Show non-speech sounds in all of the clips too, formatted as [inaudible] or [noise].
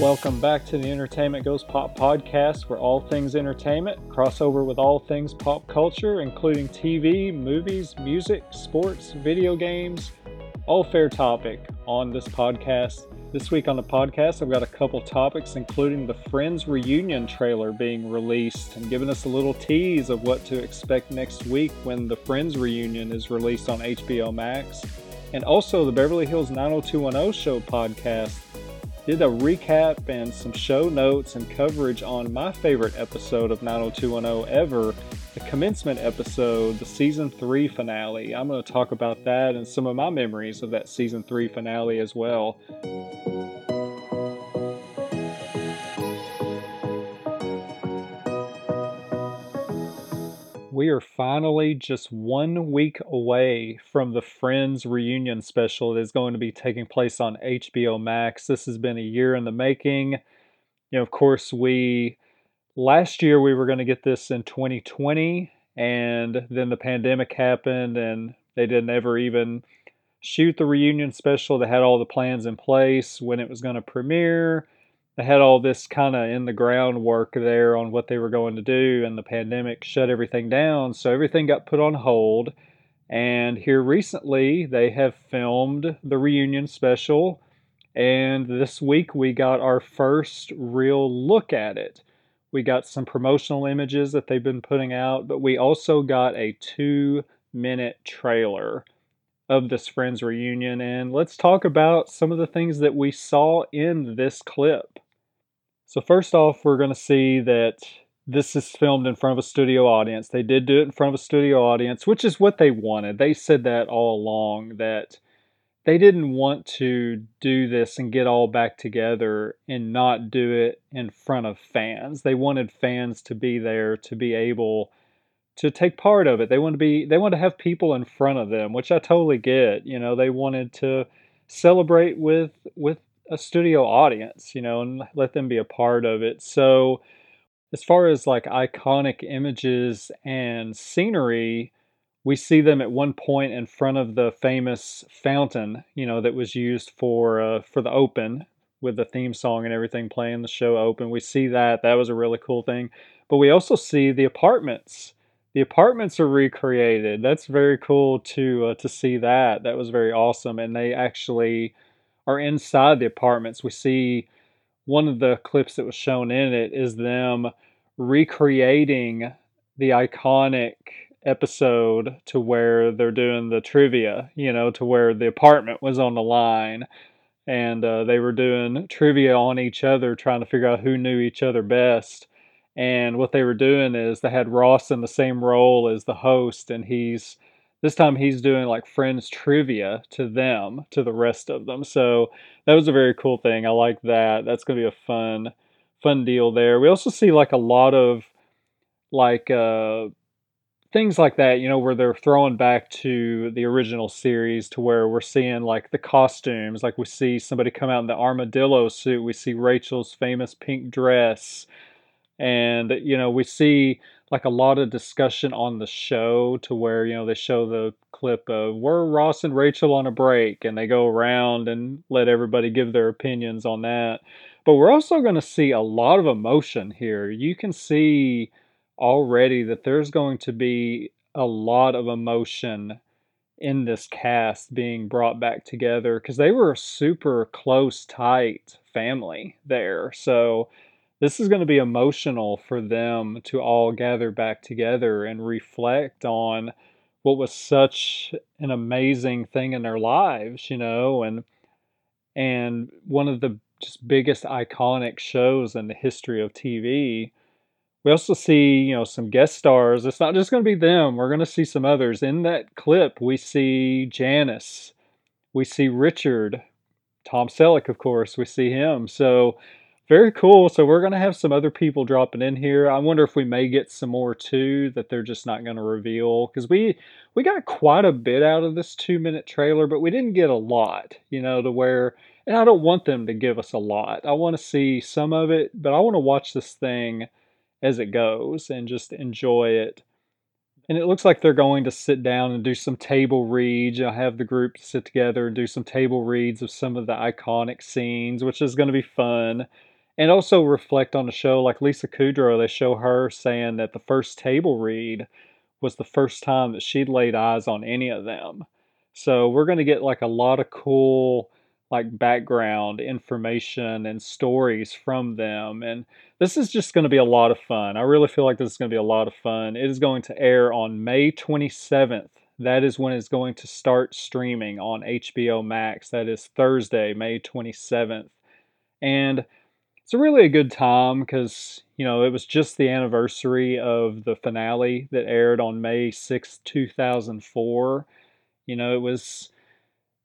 Welcome back to the Entertainment Goes Pop podcast, where all things entertainment crossover with all things pop culture, including TV, movies, music, sports, video games, all fair topic on this podcast. This week on the podcast, I've got a couple topics, including the Friends reunion trailer being released and giving us a little tease of what to expect next week when the Friends reunion is released on HBO Max. And also the Beverly Hills 90210 show podcast did a recap and some show notes and coverage on my favorite episode of 90210 ever, the commencement episode, the season 3 finale. I'm going to talk about that and some of my memories of that season 3 finale as well. We are finally just one week away from the Friends reunion special that is going to be taking place on HBO Max. This has been a year in the making. You know, of course, we last year we were going to get this in 2020, and then the pandemic happened, and they didn't ever even shoot the reunion special. They had all the plans in place when it was going to premiere they had all this kind of in the groundwork there on what they were going to do, and the pandemic shut everything down. So everything got put on hold. And here recently, they have filmed the reunion special. And this week, we got our first real look at it. We got some promotional images that they've been putting out, but we also got a two minute trailer of this Friends reunion. And let's talk about some of the things that we saw in this clip. So first off, we're going to see that this is filmed in front of a studio audience. They did do it in front of a studio audience, which is what they wanted. They said that all along that they didn't want to do this and get all back together and not do it in front of fans. They wanted fans to be there to be able to take part of it. They want to be they want to have people in front of them, which I totally get. You know, they wanted to celebrate with with a studio audience, you know, and let them be a part of it. So, as far as like iconic images and scenery, we see them at one point in front of the famous fountain, you know, that was used for uh, for the open with the theme song and everything playing the show open. We see that that was a really cool thing, but we also see the apartments. The apartments are recreated. That's very cool to uh, to see that. That was very awesome, and they actually are inside the apartments. We see one of the clips that was shown in it is them recreating the iconic episode to where they're doing the trivia, you know, to where the apartment was on the line and uh, they were doing trivia on each other, trying to figure out who knew each other best. And what they were doing is they had Ross in the same role as the host, and he's this time he's doing like friends trivia to them, to the rest of them. So that was a very cool thing. I like that. That's going to be a fun, fun deal there. We also see like a lot of like uh, things like that, you know, where they're throwing back to the original series to where we're seeing like the costumes. Like we see somebody come out in the armadillo suit. We see Rachel's famous pink dress. And, you know, we see like a lot of discussion on the show to where you know they show the clip of we're Ross and Rachel on a break and they go around and let everybody give their opinions on that. But we're also going to see a lot of emotion here. You can see already that there's going to be a lot of emotion in this cast being brought back together because they were a super close, tight family there. So this is going to be emotional for them to all gather back together and reflect on what was such an amazing thing in their lives, you know, and and one of the just biggest iconic shows in the history of TV. We also see, you know, some guest stars. It's not just going to be them. We're going to see some others. In that clip, we see Janice. We see Richard. Tom Selleck, of course. We see him. So very cool. So we're to have some other people dropping in here. I wonder if we may get some more too that they're just not to reveal because we we got quite a bit out of this two minute trailer, but we didn't get a lot. You know, to where and I don't want them to give us a lot. I want to see some of it, but I want to watch this thing as it goes and just enjoy it. And it looks like they're going to sit down and do some table reads. I'll have the group sit together and do some table reads of some of the iconic scenes, which is going to be fun and also reflect on the show. Like Lisa Kudrow, they show her saying that the first table read was the first time that she'd laid eyes on any of them. So we're going to get like a lot of cool like background information and stories from them and this is just going to be a lot of fun. I really feel like this is going to be a lot of fun. It is going to air on May 27th. That is when it's going to start streaming on HBO Max. That is Thursday, May 27th. And it's really a good time because, you know, it was just the anniversary of the finale that aired on May 6, 2004. You know, it was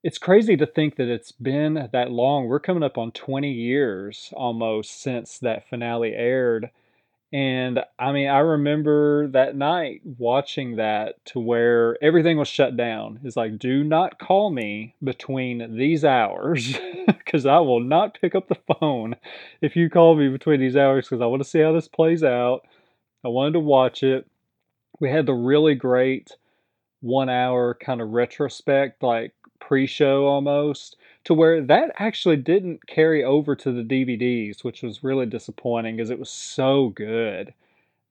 it's crazy to think that it's been that long. We're coming up on 20 years almost since that finale aired. And I mean, I remember that night watching that to where everything was shut down. It's like, do not call me between these hours [laughs] because I will not pick up the phone if you call me between these hours because I want to see how this plays out. I wanted to watch it. We had the really great one hour kind of retrospect, like pre show almost, to where that actually didn't carry over to the DVDs, which was really disappointing because it was so good.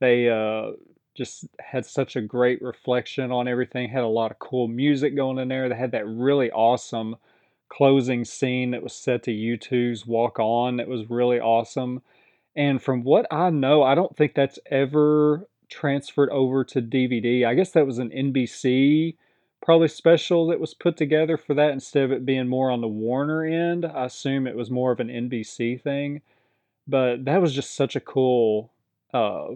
They uh, just had such a great reflection on everything, had a lot of cool music going in there. They had that really awesome closing scene that was set to U2's Walk On that was really awesome. And from what I know, I don't think that's ever transferred over to DVD. I guess that was an NBC probably special that was put together for that instead of it being more on the Warner end. I assume it was more of an NBC thing. But that was just such a cool uh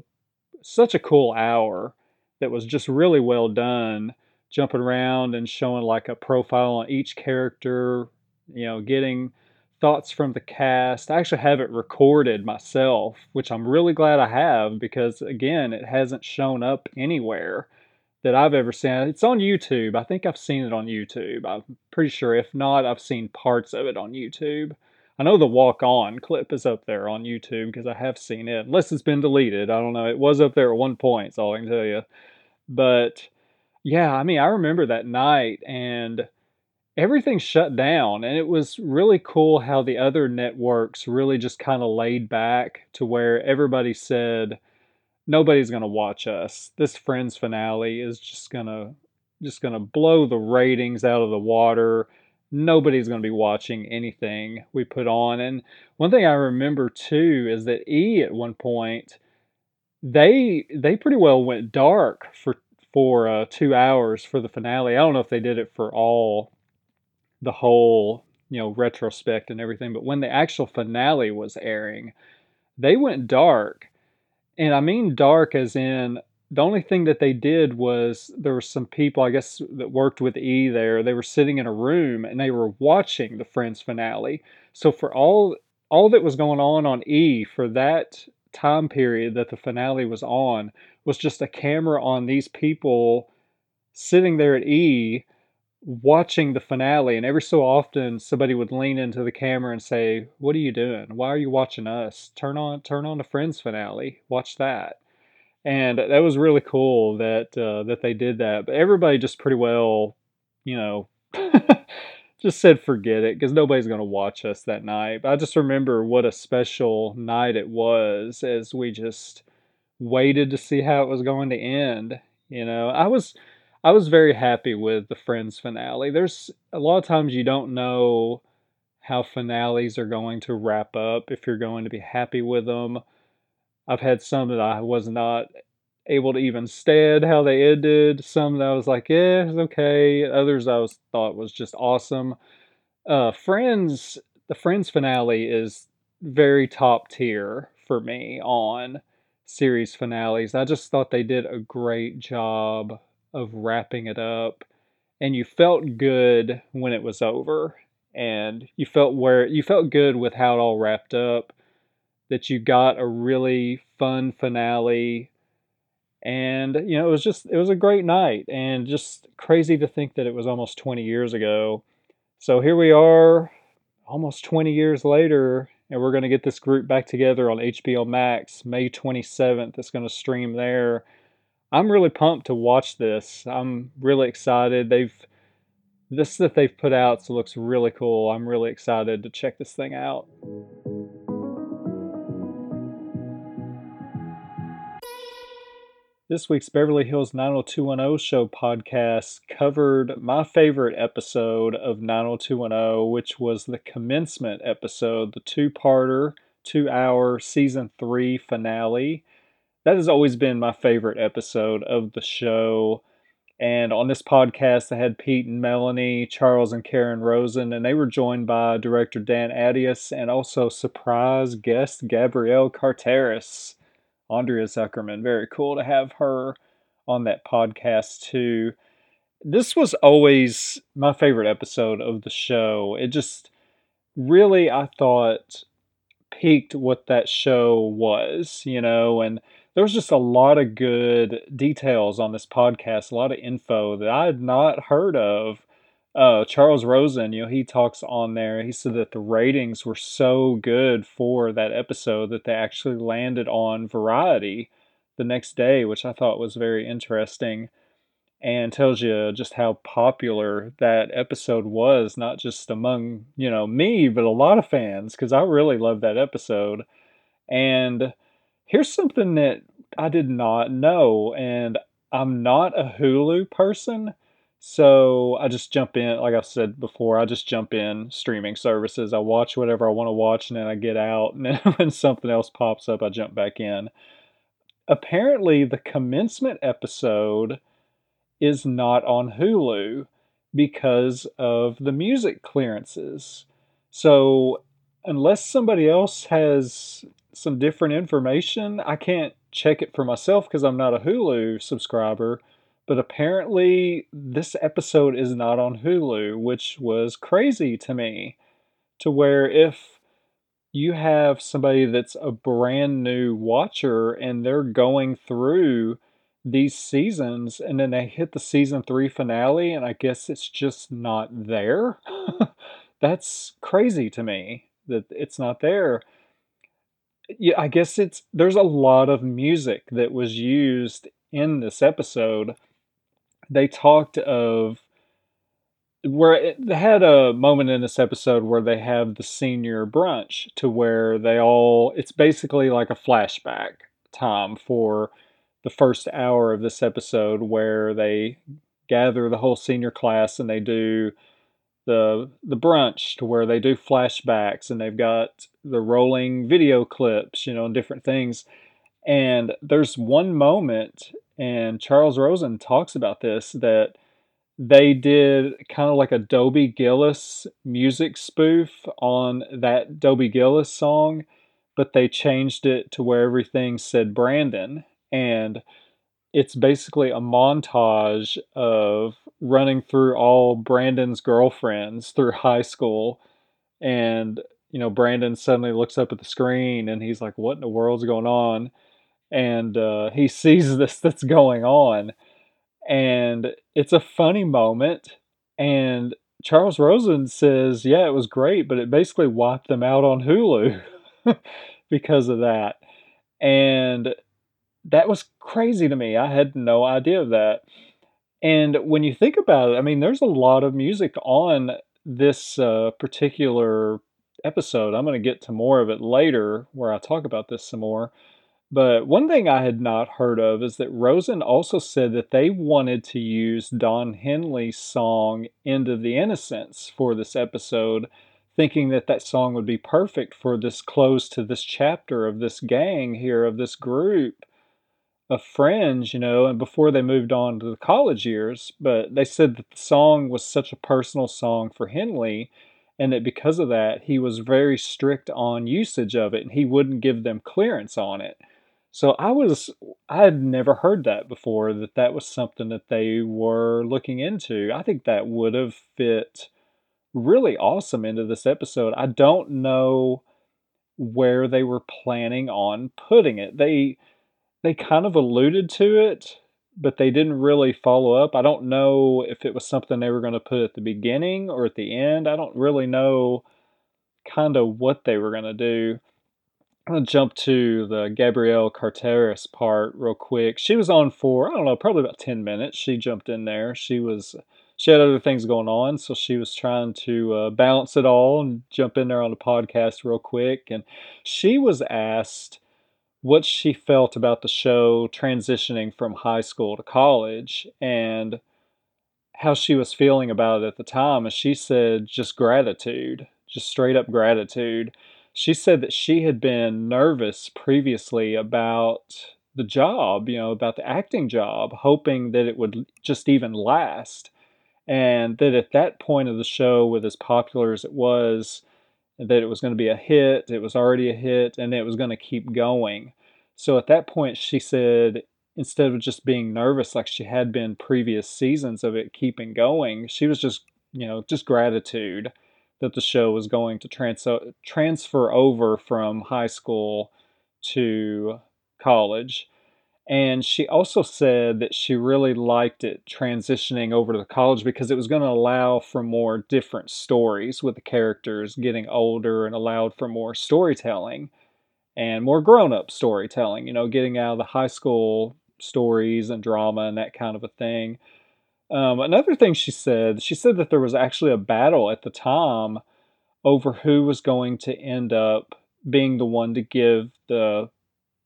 such a cool hour that was just really well done jumping around and showing like a profile on each character, you know, getting thoughts from the cast. I actually have it recorded myself, which I'm really glad I have because again, it hasn't shown up anywhere that I've ever seen. It's on YouTube. I think I've seen it on YouTube. I'm pretty sure. If not, I've seen parts of it on YouTube. I know the walk on clip is up there on YouTube because I have seen it, unless it's been deleted. I don't know. It was up there at one point, so I can tell you. But yeah, I mean, I remember that night and everything shut down. And it was really cool how the other networks really just kind of laid back to where everybody said, nobody's to watch us. This Friends finale is just to just to blow the ratings out of the water. Nobody's to be watching anything we put on. And one thing I remember too is that E at one point they they pretty well went dark for for uh, 2 hours for the finale. I don't know if they did it for all the whole, you know, retrospect and everything, but when the actual finale was airing, they went dark and I mean dark as in the only thing that they did was there were some people, I guess, that worked with E there. They were sitting in a room and they were watching the Friends finale. So for all all that was going on on E for that time period that the finale was on was just a camera on these people sitting there at E watching the finale and every so often somebody would lean into the camera and say what are you doing? Why are you watching us? Turn on turn on the friends finale. Watch that. And that was really cool that uh, that they did that. But everybody just pretty well you know [laughs] just said forget it because nobody's going to watch us that night. But i just remember what a special night it was as we just waited to see how it was going to end you know? I was I was very happy with the Friends finale. There's a lot of times you don't know how finales are going to wrap up, if you're going to be happy with them. I've had some that I was not able to even stand how they ended. Some that I was like, yeah, it's okay. Others I was thought was just awesome. Uh, Friends, the Friends finale is very top tier for me on series finales. I just thought they did a great job of wrapping it up and you felt good when it was over and you felt where you felt good with how it all wrapped up that you got a really fun finale and you know it was just it was a great night and just crazy to think that it was almost 20 years ago. So here we are almost 20 years later and we're going to get this group back together on HBO Max May 27th it's going to stream there I'm really pumped to watch this. I'm really excited. They've this that they've put out so looks really cool. I'm really excited to check this thing out. This week's Beverly Hills 90210 show podcast covered my favorite episode of 90210, which was the commencement episode, the two-parter, 2-hour season 3 finale. That has always been my favorite episode of the show. And on this podcast, I had Pete and Melanie, Charles and Karen Rosen, and they were joined by director Dan Attias and also surprise guest Gabrielle Carteris. Andrea Zuckerman. Very cool to have her on that podcast too. This was always my favorite episode of the show. It just really, I thought, peaked what that show was, you know, and there was just a lot of good details on this podcast, a lot of info that I had not heard of uh, Charles Rosen, you know, he talks on there. He said that the ratings were so good for that episode that they actually landed on Variety the next day, which I thought was very interesting and tells you just how popular that episode was, not just among, you know, me, but a lot of fans, because I really loved that episode. And here's something that I did not know, and I'm not a Hulu person so I just jump in, like I said before, I just jump in streaming services. I watch whatever I want to watch and then I get out. [laughs] And then when something else pops up, I jump back in. Apparently, the commencement episode is not on Hulu because of the music clearances. So, unless somebody else has some different information, I can't check it for myself because I'm not a Hulu subscriber but apparently, this episode is not on Hulu, which was crazy to me. To where if you have somebody that's a brand new watcher and they're going through these seasons and then they hit the season three finale and I guess it's just not there. [laughs] That's crazy to me that it's not there. Yeah, I guess it's there's a lot of music that was used in this episode. They talked of where they had a moment in this episode where they have the senior brunch to where they all it's basically like a flashback time for the first hour of this episode where they gather the whole senior class and they do the the brunch to where they do flashbacks and they've got the rolling video clips you know and different things and there's one moment, and Charles Rosen talks about this, that they did kind of like a Dobie Gillis music spoof on that Dobie Gillis song, but they changed it to where everything said Brandon. And it's basically a montage of running through all Brandon's girlfriends through high school. And, you know, Brandon suddenly looks up at the screen and he's like, What in the world's going on? and uh, he [laughs] sees this that's going on, and it's a funny moment. And Charles Rosen says, "Yeah, it was great, but it basically wiped them out on Hulu [laughs] because of that." And that was crazy to me. I had no idea of that. And when you think about it, I mean, there's a lot of music on this uh, particular episode. I'm going to get to more of it later where I talk about this some more. But one thing I had not heard of is that Rosen also said that they wanted to use Don Henley's song End of the Innocence for this episode, thinking that that song would be perfect for this close to this chapter of this gang here, of this group of friends, you know, and before they moved on to the college years. But they said that the song was such a personal song for Henley and that because of that, he was very strict on usage of it and he wouldn't give them clearance on it. So I was I had never heard that before that that was something that they were looking into. I think that would have fit really awesome into this episode. I don't know where they were planning on putting it. They they kind of alluded to it, but they didn't really follow up. I don't know if it was something they were going to put at the beginning or at the end. I don't really know kind of what they were going to do. I'm gonna jump to the Gabrielle Carteris part real quick. She was on for I don't know, probably about ten minutes. She jumped in there. She was she had other things going on, so she was trying to uh, balance it all and jump in there on the podcast real quick. And she was asked what she felt about the show transitioning from high school to college and how she was feeling about it at the time. And she said just gratitude, just straight up gratitude. She said that she had been nervous previously about the job, you know, about the acting job, hoping that it would just even last. And that at that point of the show, with as popular as it was, that it was going to be a hit, it was already a hit, and it was going to keep going. So at that point, she said, instead of just being nervous like she had been previous seasons of it keeping going, she was just, you know, just gratitude that the show was going to trans- transfer over from high school to college. And she also said that she really liked it transitioning over to the college because it was going to allow for more different stories with the characters getting older and allowed for more storytelling and more grown up storytelling, you know, getting out of the high school stories and drama and that kind of a thing. Um, another thing she said, she said that there was actually a battle at the time over who was going to end up being the one to give the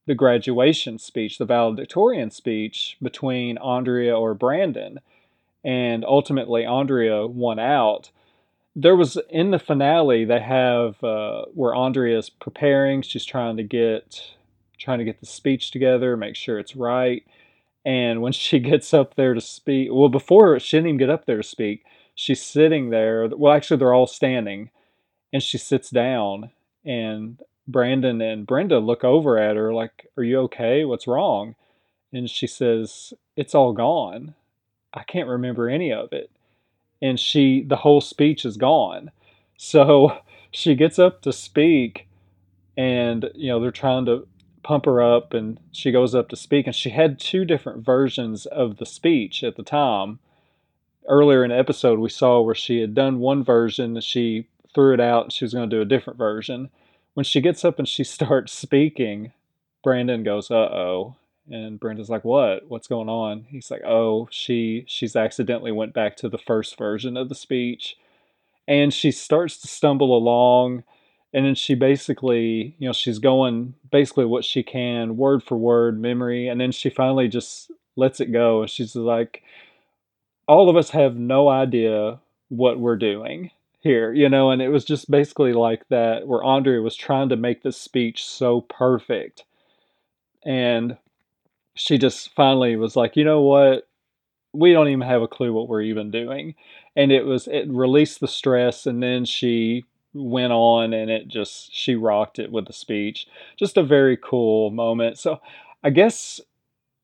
the graduation speech, the valedictorian speech between Andrea or Brandon. And ultimately, Andrea won out. There was in the finale, they have uh, where Andrea is preparing. She's trying to get trying to get the speech together, make sure it's right. And when [laughs] she gets up there to speak, well, before she didn't even get up there to speak, she's sitting there. Well, actually, they're all standing, and she sits down, and Brandon and Brenda look over at her like, Are you okay? What's wrong? And she says, It's all gone. I can't remember any of it. And she, the whole speech is gone. So [laughs] she gets up to speak, and, you know, they're trying to pump her up, and she goes up to speak. And she had two different versions of the speech at the time. Earlier in the episode, we saw where she had done one version, and she threw it out, and she was going to do a different version when she gets up and she [laughs] starts speaking, Brandon goes, "Uh oh," and Brenda's like, "What? What's going on?" He's like, "Oh, she she's accidentally went back to the first version of the speech." And she starts to stumble along and then she basically, you know, she's going basically what she can, word for word, memory, and then she finally just lets it go. And she's like, all of us have no idea what we're doing here, you know, and it was just basically like that where Andrea was trying to make this speech so perfect. And she just finally was like, you know what? We don't even have a clue what we're even doing. And it was, it released the stress. And then she went on and it just, she rocked it with the speech. Just a very cool moment. So I guess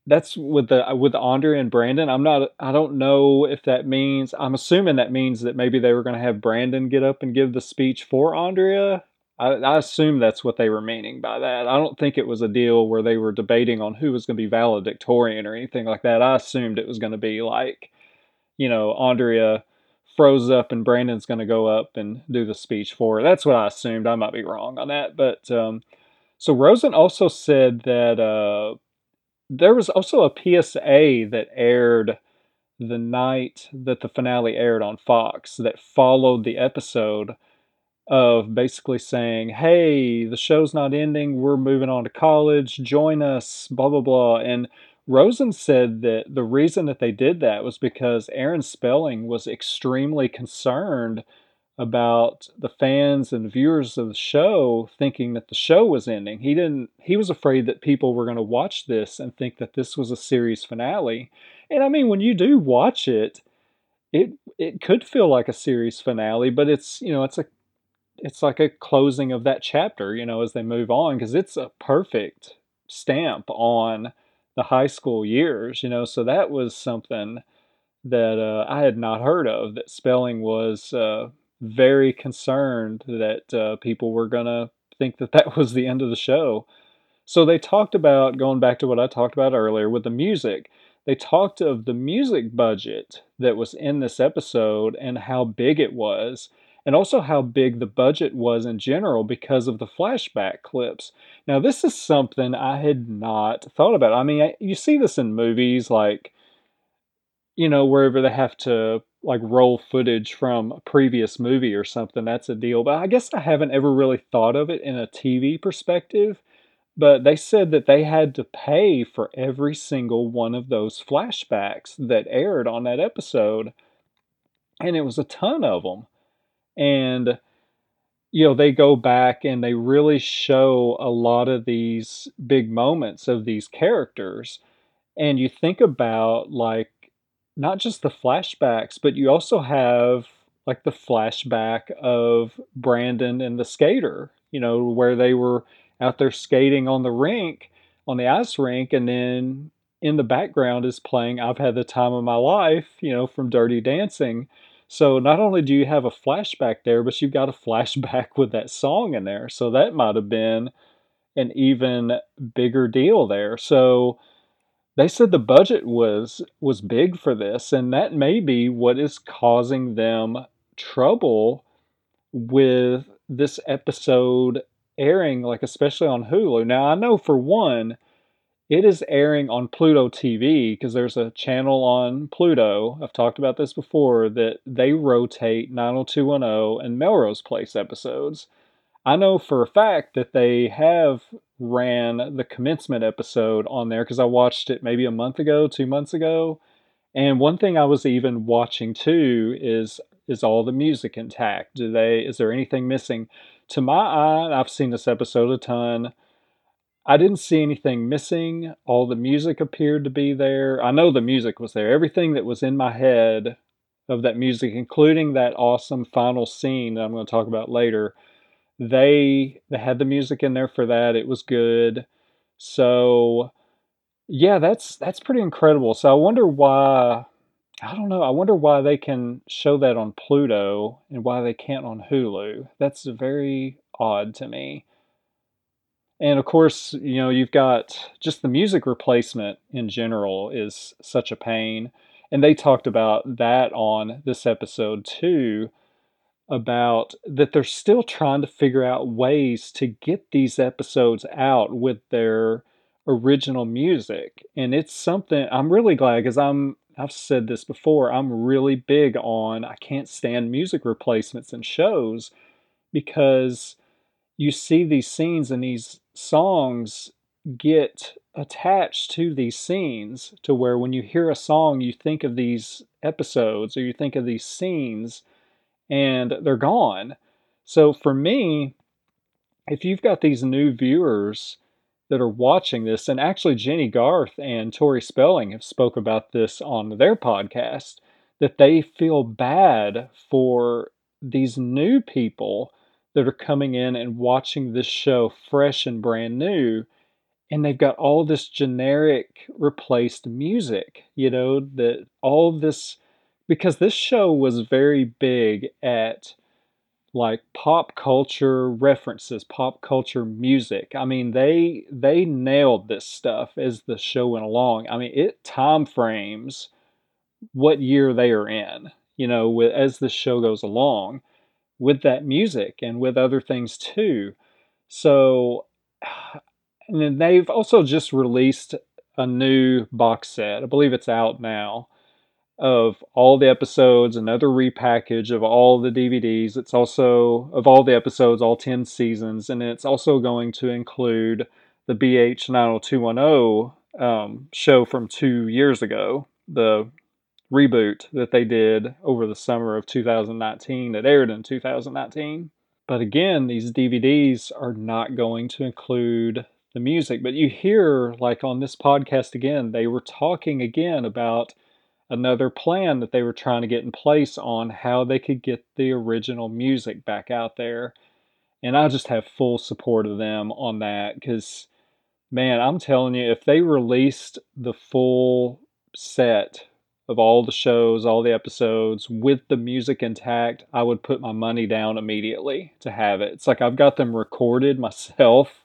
that's with the with Andrea and Brandon. I'm not. I don't know if that means. I'm assuming that means that maybe they were going to have Brandon get up and give the speech for Andrea. I, I assume that's what they were meaning by that. I don't think it was a deal where they were debating on who was going to be valedictorian or anything like that. I assumed it was going to be like, you know, Andrea froze up and Brandon's going to go up and do the speech for her. That's what I assumed. I might be wrong on that, but um, so Rosen also said that. Uh, there was also a PSA that aired the night that the finale aired on Fox that followed the episode of basically saying, Hey, the show's not ending. We're moving on to college. Join us, blah, blah, blah. And Rosen said that the reason that they did that was because Aaron Spelling was extremely concerned about the fans and viewers of the show thinking that the show was ending. He didn't he was afraid that people were going to watch this and think that this was a series finale. And I mean when you do watch it, it it could feel like a series finale, but it's, you know, it's a it's like a closing of that chapter, you know, as they move on because it's a perfect stamp on the high school years, you know. So that was something that uh, I had not heard of. That spelling was uh, very concerned that uh, people were going to think that that was the end of the show. So they talked about, going back to what I talked about earlier with the music, they talked of the music budget that was in this episode and how big it was, and also how big the budget was in general because of the flashback clips. Now, this is something I had not thought about. I mean, you see this in movies like, you know, wherever they have to like roll footage from a previous movie or something, that's a deal. But I guess I haven't ever really thought of it in a TV perspective. But they said that they had to pay for every single one of those flashbacks that aired on that episode. And it was a ton of them. And, you know, they go back and they really show a lot of these big moments of these characters. And you think about, like, not just the flashbacks, but you also have, like, the flashback of Brandon and the skater, you know, where they were out there skating on the rink, on the ice rink, and then in the background is playing I've Had the Time of My Life, you know, from Dirty Dancing. So not only do you have a flashback there, but you've got a [laughs] flashback with that song in there. So that might have been an even bigger deal there. So they said the budget was was big for this and that may be what is causing them trouble with this episode airing like especially on Hulu. Now I know for one it is airing on Pluto TV because there's a channel on Pluto. I've talked about this before that they rotate 90210 and Melrose Place episodes. I know for a fact that they have ran the commencement episode on there because I watched it maybe a month ago, two months ago. And one thing I was even watching too is is all the music intact? Do they is there anything missing? To my eye, I've seen this episode a ton. I didn't see anything missing. All the music appeared to be there. I know the music was there. Everything that was in my head of that music, including that awesome final scene that I'm going to talk about later, they they had the music in there for that. It was good. So yeah, that's that's pretty incredible. So I wonder why I don't know. I wonder why they can show that on Pluto and why they can't on Hulu. That's very odd to me. And of course, you know, you've got just the music replacement in general is such a pain. And they talked about that on this episode too about that they're still trying to figure out ways to get these episodes out with their original music. And it's something I'm really glad because I'm I've said this before, I'm really big on I can't stand music replacements in shows because you see these scenes and these songs get attached to these scenes to where when you hear a song, you think of these episodes or you think of these scenes and they're gone. So for me, if you've got these new viewers that are watching this, and actually Jennie Garth and Tori Spelling have spoke about this on their podcast, that they feel bad for these new people that are coming in and watching this show fresh and brand new and they've got all this generic replaced music you know that all this because this show was very big at like pop culture references pop culture music i mean they they nailed this stuff as the show went along i mean it time frames what year they are in you know with, as the show goes along with that music and with other things too. So, and then they've also just released a new box set. I believe it's out now of all the episodes, another repackage of all the DVDs. It's also of all the episodes, all 10 seasons, and it's also going to include the BH 90210 um, show from two years ago, the reboot that they did over the summer of 2019 that aired in 2019. But again, these DVDs are not going to include the music. But you hear, like on this podcast again, they were talking again about another plan that they were trying to get in place on how they could get the original music back out there. And I just have full support of them on that because, man, I'm telling you, if they released the full set of all the shows, all the episodes with the music intact, I would put my money down immediately to have it. It's like I've got them recorded [laughs] myself,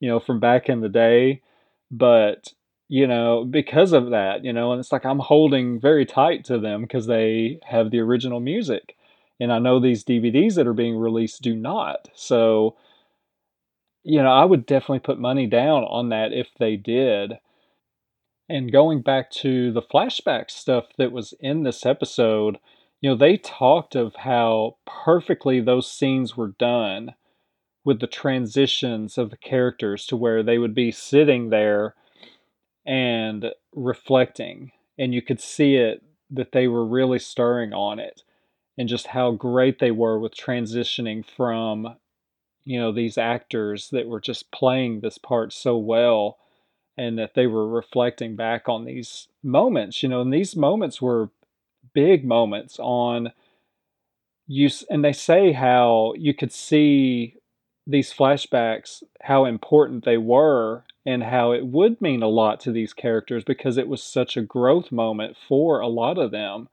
you know, from back in the day, but you know, because of that, you know, and it's like I'm holding very tight to them because they have the original music. And I know these DVDs that are being released do not. So, you know, I would definitely put money down on that if they did. And going back to the flashback stuff that was in this episode, you know, they talked of how perfectly those scenes were done with the transitions of the characters to where they would be sitting there and reflecting and you could see it that they were really stirring on it and just how great they were with transitioning from you know these actors that were just playing this part so well and that they were reflecting back on these moments you know and these moments were big moments on you and they say how you could see these flashbacks how important they were and how it would mean a lot to these characters because it was such a growth moment for a lot of them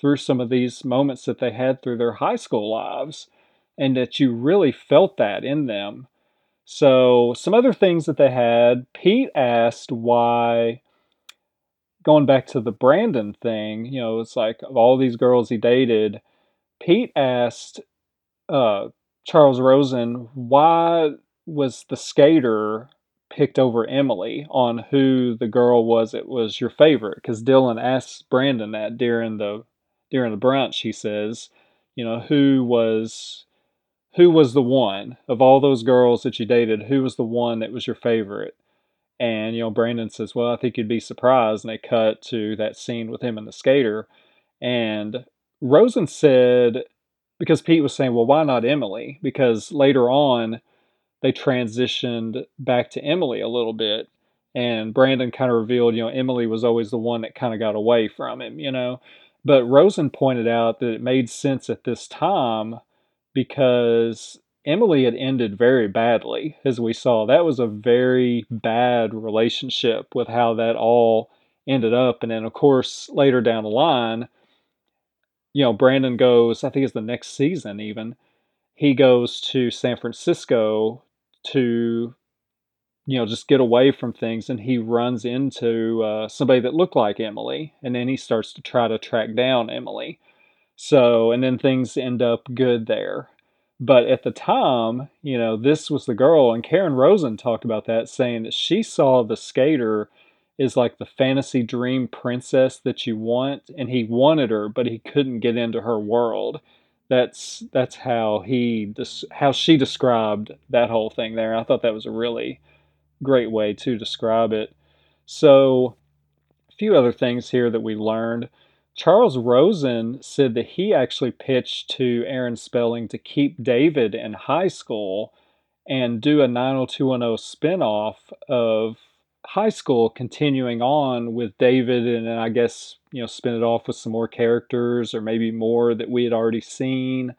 through some of these moments that they had through their high school lives and that you really felt that in them. So, some other things that they had, Pete asked why going back to the Brandon thing, you know, it's like of all these girls he dated, Pete asked uh, Charles Rosen why was the skater picked over Emily on who the girl was it was your favorite because Dylan asks Brandon that during the during the brunch. He says you know who was who was the one of all those girls that you dated who was the one that was your favorite? And you know Brandon says well I think you'd be surprised. And they cut to that scene with him and the skater. And Rosen said because Pete was saying well why not Emily? Because later on they transitioned back to Emily a little bit. And Brandon kind of revealed, you know, Emily was always the one that kind of got away from him, you know. But Rosen pointed out that it made sense at this time because Emily had ended very badly, as we saw. That was a very bad relationship with how that all ended up. And then, of course, later down the line, you know, Brandon goes, I think it's the next season even, he goes to San Francisco to you know just get away from things and he runs into uh, somebody that looked like emily and then he starts to try to track down emily. So and then things end up good there. But at the time you know this was the girl and karen rosen talked about that saying that she saw the skater is like the fantasy dream princess that you want and he wanted her but he couldn't get into her world that's that's how he how she described that whole thing there. I thought that was a really great way to describe it. So, a few other things here that we learned. Charles Rosen said that he actually pitched to Aaron Spelling to keep David in high school and do a 90210 spinoff of high school continuing on with David and then I guess, you know, spin it off with some more characters or maybe more that we had already seen,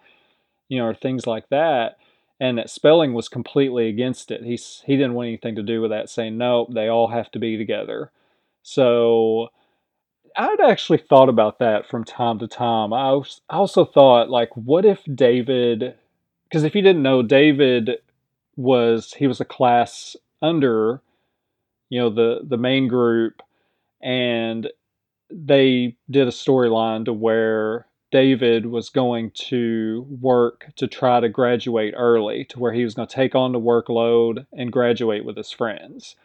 you know, or things like that. And that Spelling was completely against it. He's he didn't want anything to do with that, saying, Nope, they all have to be together. So I'd actually thought about that from time to time. I also thought, like, what if David, because if you didn't know, David was, he was a class under you know the the main group and they did a storyline to where David was going to work to try to graduate early to where he was going to take on the workload and graduate with his friends.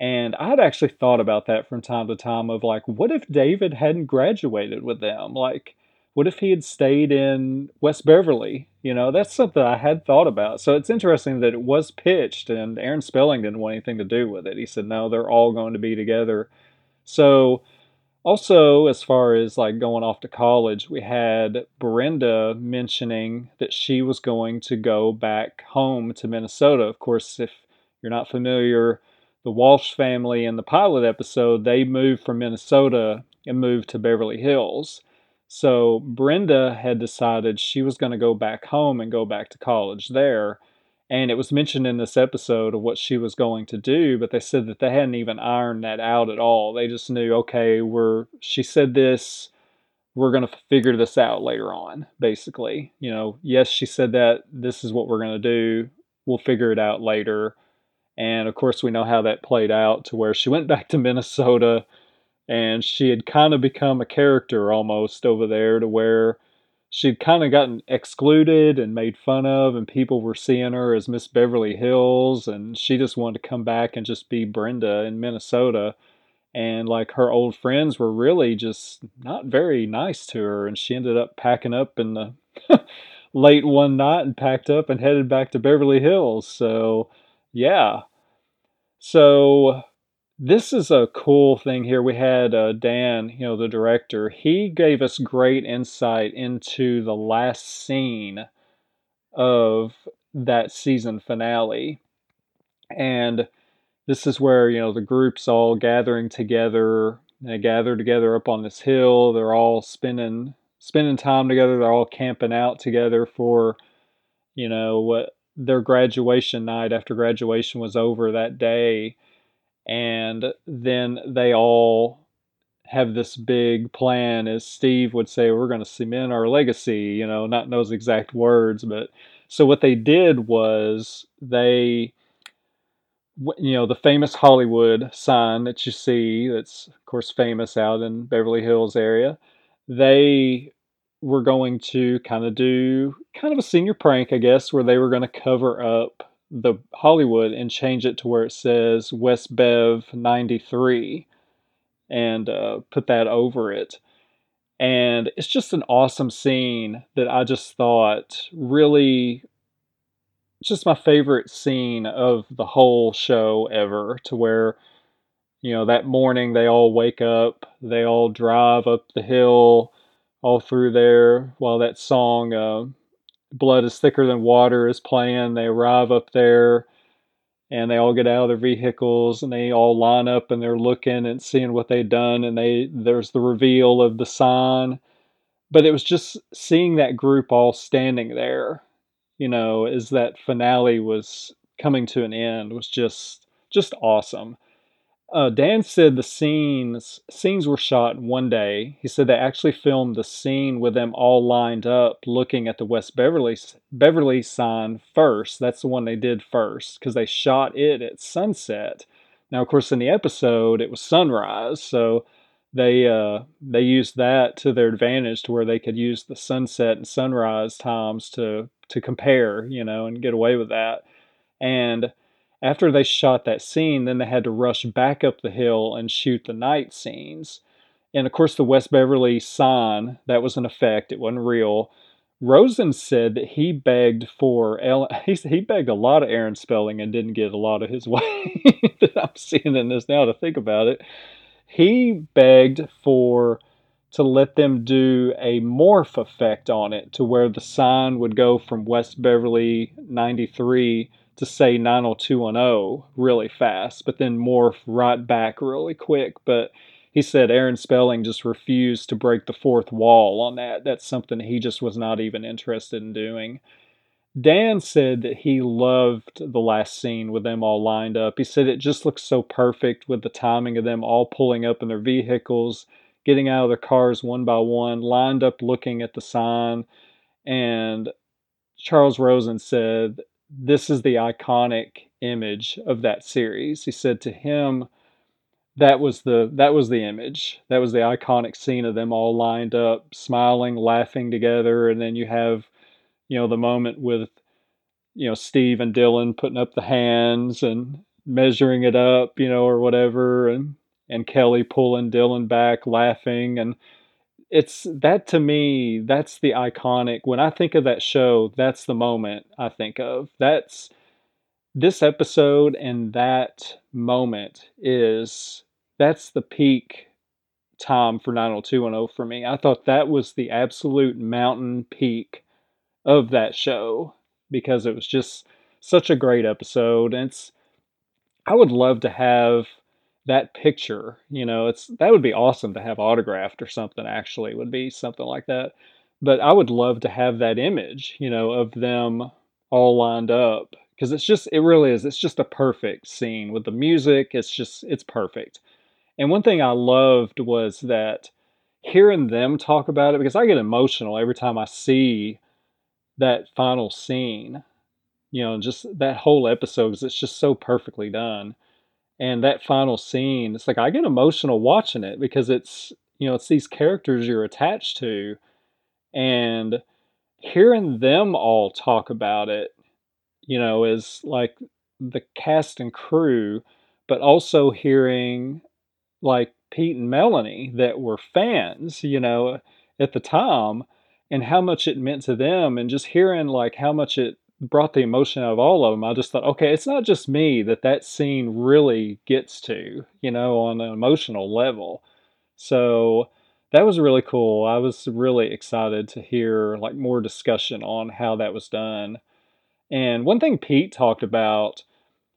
And I'd actually thought about that from time to time of like, what if David hadn't graduated with them? Like, what if he had stayed in West Beverly? You know, that's something I had thought about. So it's interesting that it was pitched, and Aaron Spelling didn't want anything to do with it. He said, no, they're all going to be together. So, also, as far as like going off to college, we had Brenda mentioning that she was going to go back home to Minnesota. Of course, if you're not familiar, the Walsh family in the pilot episode, they moved from Minnesota and moved to Beverly Hills. So Brenda had decided she was going to go back home and go back to college there. And it was mentioned in this episode of what she was going to do, but they said that they hadn't even ironed that out at all. They just knew, okay, we're she said this, we're going to figure this out later on, basically. You know, yes, she said that this is what we're going to do. We'll figure it out later. And of course, we know how that played out to where she went back to Minnesota and she had kind of become a character almost over there to where she'd kind of gotten excluded and made fun of and people were seeing her as miss beverly hills and she just wanted to come back and just be brenda in minnesota and like her old friends were really just not very nice to her and she ended up packing up in the [laughs] late one night and packed up and headed back to Beverly Hills. So, yeah. So, this is a cool thing here. We had uh, Dan, you know, the director. He gave us great insight into the last scene of that season finale. And this is where, you know, the group's all gathering together. They gather together up on this hill. They're all spending spending time together. They're all camping out together for, you know, what their graduation night after graduation was over that day. And then they all have this big plan, as Steve would say, we're going to cement our legacy, you know, not in those exact words. But so what they did was they, you know, the famous Hollywood sign that you see, that's of course famous out in Beverly Hills area, they were going to kind of do kind of a senior prank, I guess, where they were going to cover up the Hollywood and change it to where it says West Bev 93 and uh, put that over it. And it's just an awesome scene that I just thought really just my favorite scene of the whole show ever to where you know that morning they all wake up they all drive up the hill all through there while that song uh, blood is thicker than water is playing. They arrive up there and they all get out of their vehicles and they all line up and they're looking and seeing what they've done. And they there's the reveal of the sign. But it was just seeing that group all standing there you know as that finale was coming to an end was just just awesome uh, Dan said the scenes scenes were shot one day. He said they actually filmed the scene with them all lined up, looking at the West Beverly Beverly sign first. That's the one they did first because they shot it at sunset. Now, of course, in the episode it was sunrise, so they uh, they used that to their advantage to where they could use the sunset and sunrise times to to compare, you know, and get away with that. And after they shot that scene, then they had to rush back up the hill and shoot the night scenes. And of course, the West Beverly sign, that was an effect, it wasn't real. Rosin said that he begged for [laughs] he, he begged a lot of Aaron Spelling and didn't get a lot of his [laughs] way. that I'm seeing in this now to think about it. He begged for to let them do a morph effect on it to where the sign would go from West Beverly 93 to say 90210 really fast, but then morph right back really quick. But he said Aaron Spelling just refused to break the fourth wall on that. That's something he just was not even interested in doing. Dan said that he loved the last scene with them all lined up. He said it just looks so perfect with the timing of them all pulling up in their vehicles, getting out of their cars one by one, lined up looking at the sign. And Charles Rosin said this is the iconic image of that series. He said to him, that was the that was the image. That was the iconic scene of them all lined up, smiling, laughing together, and then you have, you know, the moment with, you know, Steve and Dylan putting up the hands and measuring it up, you know, or whatever, and and Kelly pulling Dylan back, laughing, and it's that to me that's the iconic when i think of that show that's the moment i think of. That's this episode and that moment is that's the peak time for 90210 for me. I thought that was the absolute mountain peak of that show because it was just such a great episode. And it's i would love to have that picture, you know, it's that would be awesome to have autographed or something actually would be something like that. But I would love to have that image, you know, of them all lined up because it's just it really is it's just a perfect scene with the music, it's just it's perfect. And one thing I loved was that hearing them talk about it because I get emotional every time I see that final scene. You know, just that whole episode because it's just so perfectly done and that final scene it's like i get emotional watching it because it's you know it's these characters you're attached to and hearing them all talk about it you know is like the cast and crew but also hearing like pete and melanie that were fans you know at the time and how much it meant to them and just hearing like how much it brought the emotion out of all of them i just thought okay it's not just me that that scene really gets to you know on an emotional level. So that was really cool. I was really excited to hear like more discussion on how that was done. And one thing pete talked about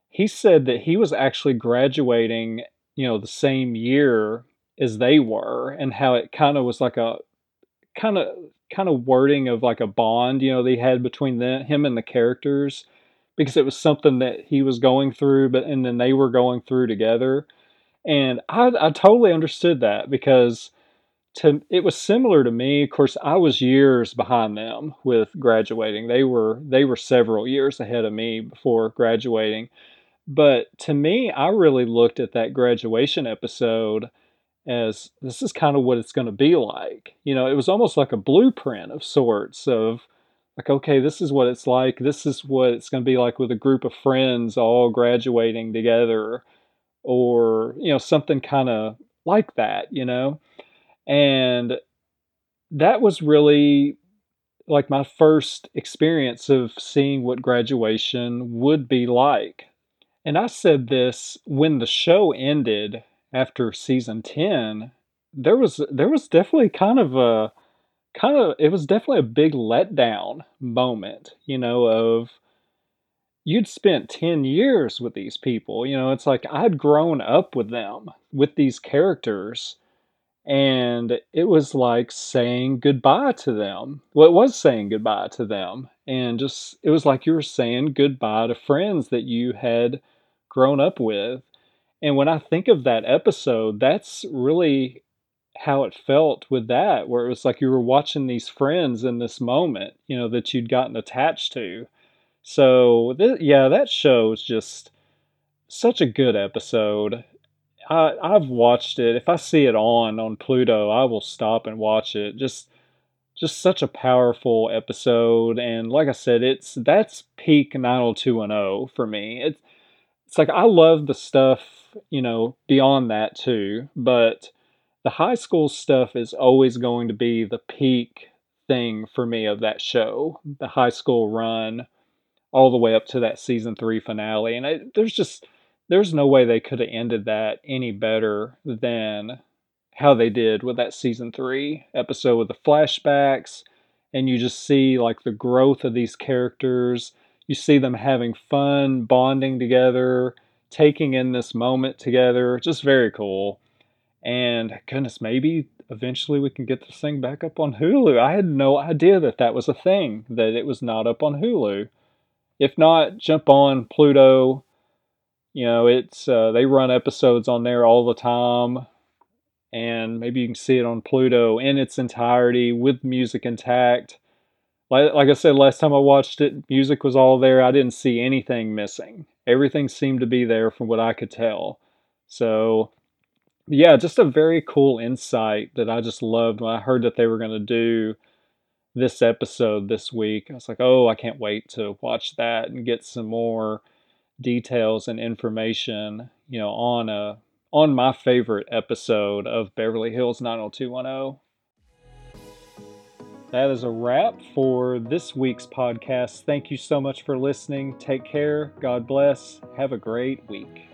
he said that he was actually graduating you know the same year as they were and how it kind of was like a kind of kind of wording of like a bond, you know, they had between the, him and the characters because it was something that he was going through, but and then they were going through together. And I, I totally understood that because to it was similar to me. Of course, I was years behind them with graduating. They were they were several years ahead of me before graduating. But to me, I really looked at that graduation episode as this is kind of what it's going to be like. You know, it was almost like a blueprint of sorts of like, okay, this is what it's like. This is what it's going to be like with a group of friends all graduating together, or, you know, something kind of like that, you know? And that was really like my first experience of seeing what graduation would be like. And I said this when the show ended after season 10 there was there was definitely kind of a kind of it was definitely a big letdown moment you know of you'd spent 10 years with these people you know it's like i'd grown up with them with these characters and it was like saying goodbye to them. Well it was saying goodbye to them and just it was like you were saying goodbye to friends that you had grown up with and when I think of that episode, that's really how it felt with that, where it was like you were watching these friends in this moment, you know, that you'd gotten attached to. So, th- yeah, that show is just such a good episode. I, I've watched it. If I see it on on Pluto, I will stop and watch it. Just just such a powerful episode and like I said, it's that's peak 90210 for me. It's it's like I love the stuff you know, beyond that too. But the high school stuff is always going to be the peak thing for me of that show. The high school run all the way up to that season three finale. And there's just, there's no way they could have ended that any better than how they did with that season three episode with the flashbacks. And you just see like the growth of these characters. You see them having fun, bonding together taking in this moment together. Just very cool. And goodness, maybe eventually we can get this thing back up on Hulu. I had no idea that that was a thing, that it was not up on Hulu. If not, jump on Pluto. You know, it's uh, they run episodes on there all the time, and maybe you can see it on Pluto in its entirety with music intact. Like, like I said last time I watched it, music was all there. I didn't see anything missing everything seemed to be there from what I could tell. So, yeah, just a very cool insight that I just loved when I heard that they were going to do this episode this week. I was like, oh, I can't wait to watch that and get some more details and information, you know, on a on my favorite episode of Beverly Hills 90210. That is a wrap for this week's podcast. Thank you so much for listening. Take care. God bless. Have a great week.